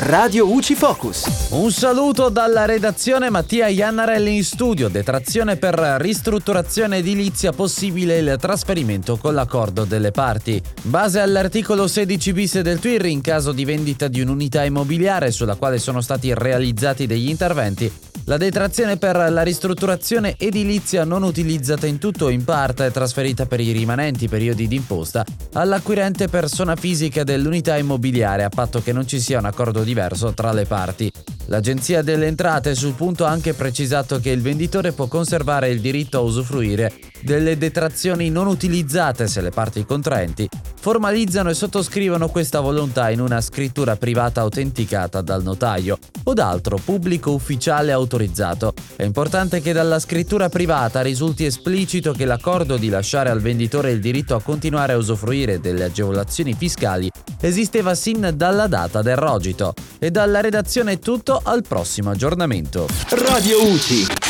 Radio UCI Focus. Un saluto dalla redazione Mattia Iannarelli in studio. Detrazione per ristrutturazione edilizia possibile il trasferimento con l'accordo delle parti. Base all'articolo 16 bis del TWIR in caso di vendita di un'unità immobiliare sulla quale sono stati realizzati degli interventi, la detrazione per la ristrutturazione edilizia non utilizzata in tutto o in parte è trasferita per i rimanenti periodi d'imposta all'acquirente persona fisica dell'unità immobiliare a patto che non ci sia un accordo diverso tra le parti. L'Agenzia delle Entrate sul punto ha anche precisato che il venditore può conservare il diritto a usufruire delle detrazioni non utilizzate se le parti contraenti formalizzano e sottoscrivono questa volontà in una scrittura privata autenticata dal notaio o d'altro pubblico ufficiale autorizzato. È importante che dalla scrittura privata risulti esplicito che l'accordo di lasciare al venditore il diritto a continuare a usufruire delle agevolazioni fiscali esisteva sin dalla data del rogito. E dalla redazione è tutto, al prossimo aggiornamento. Radio UCI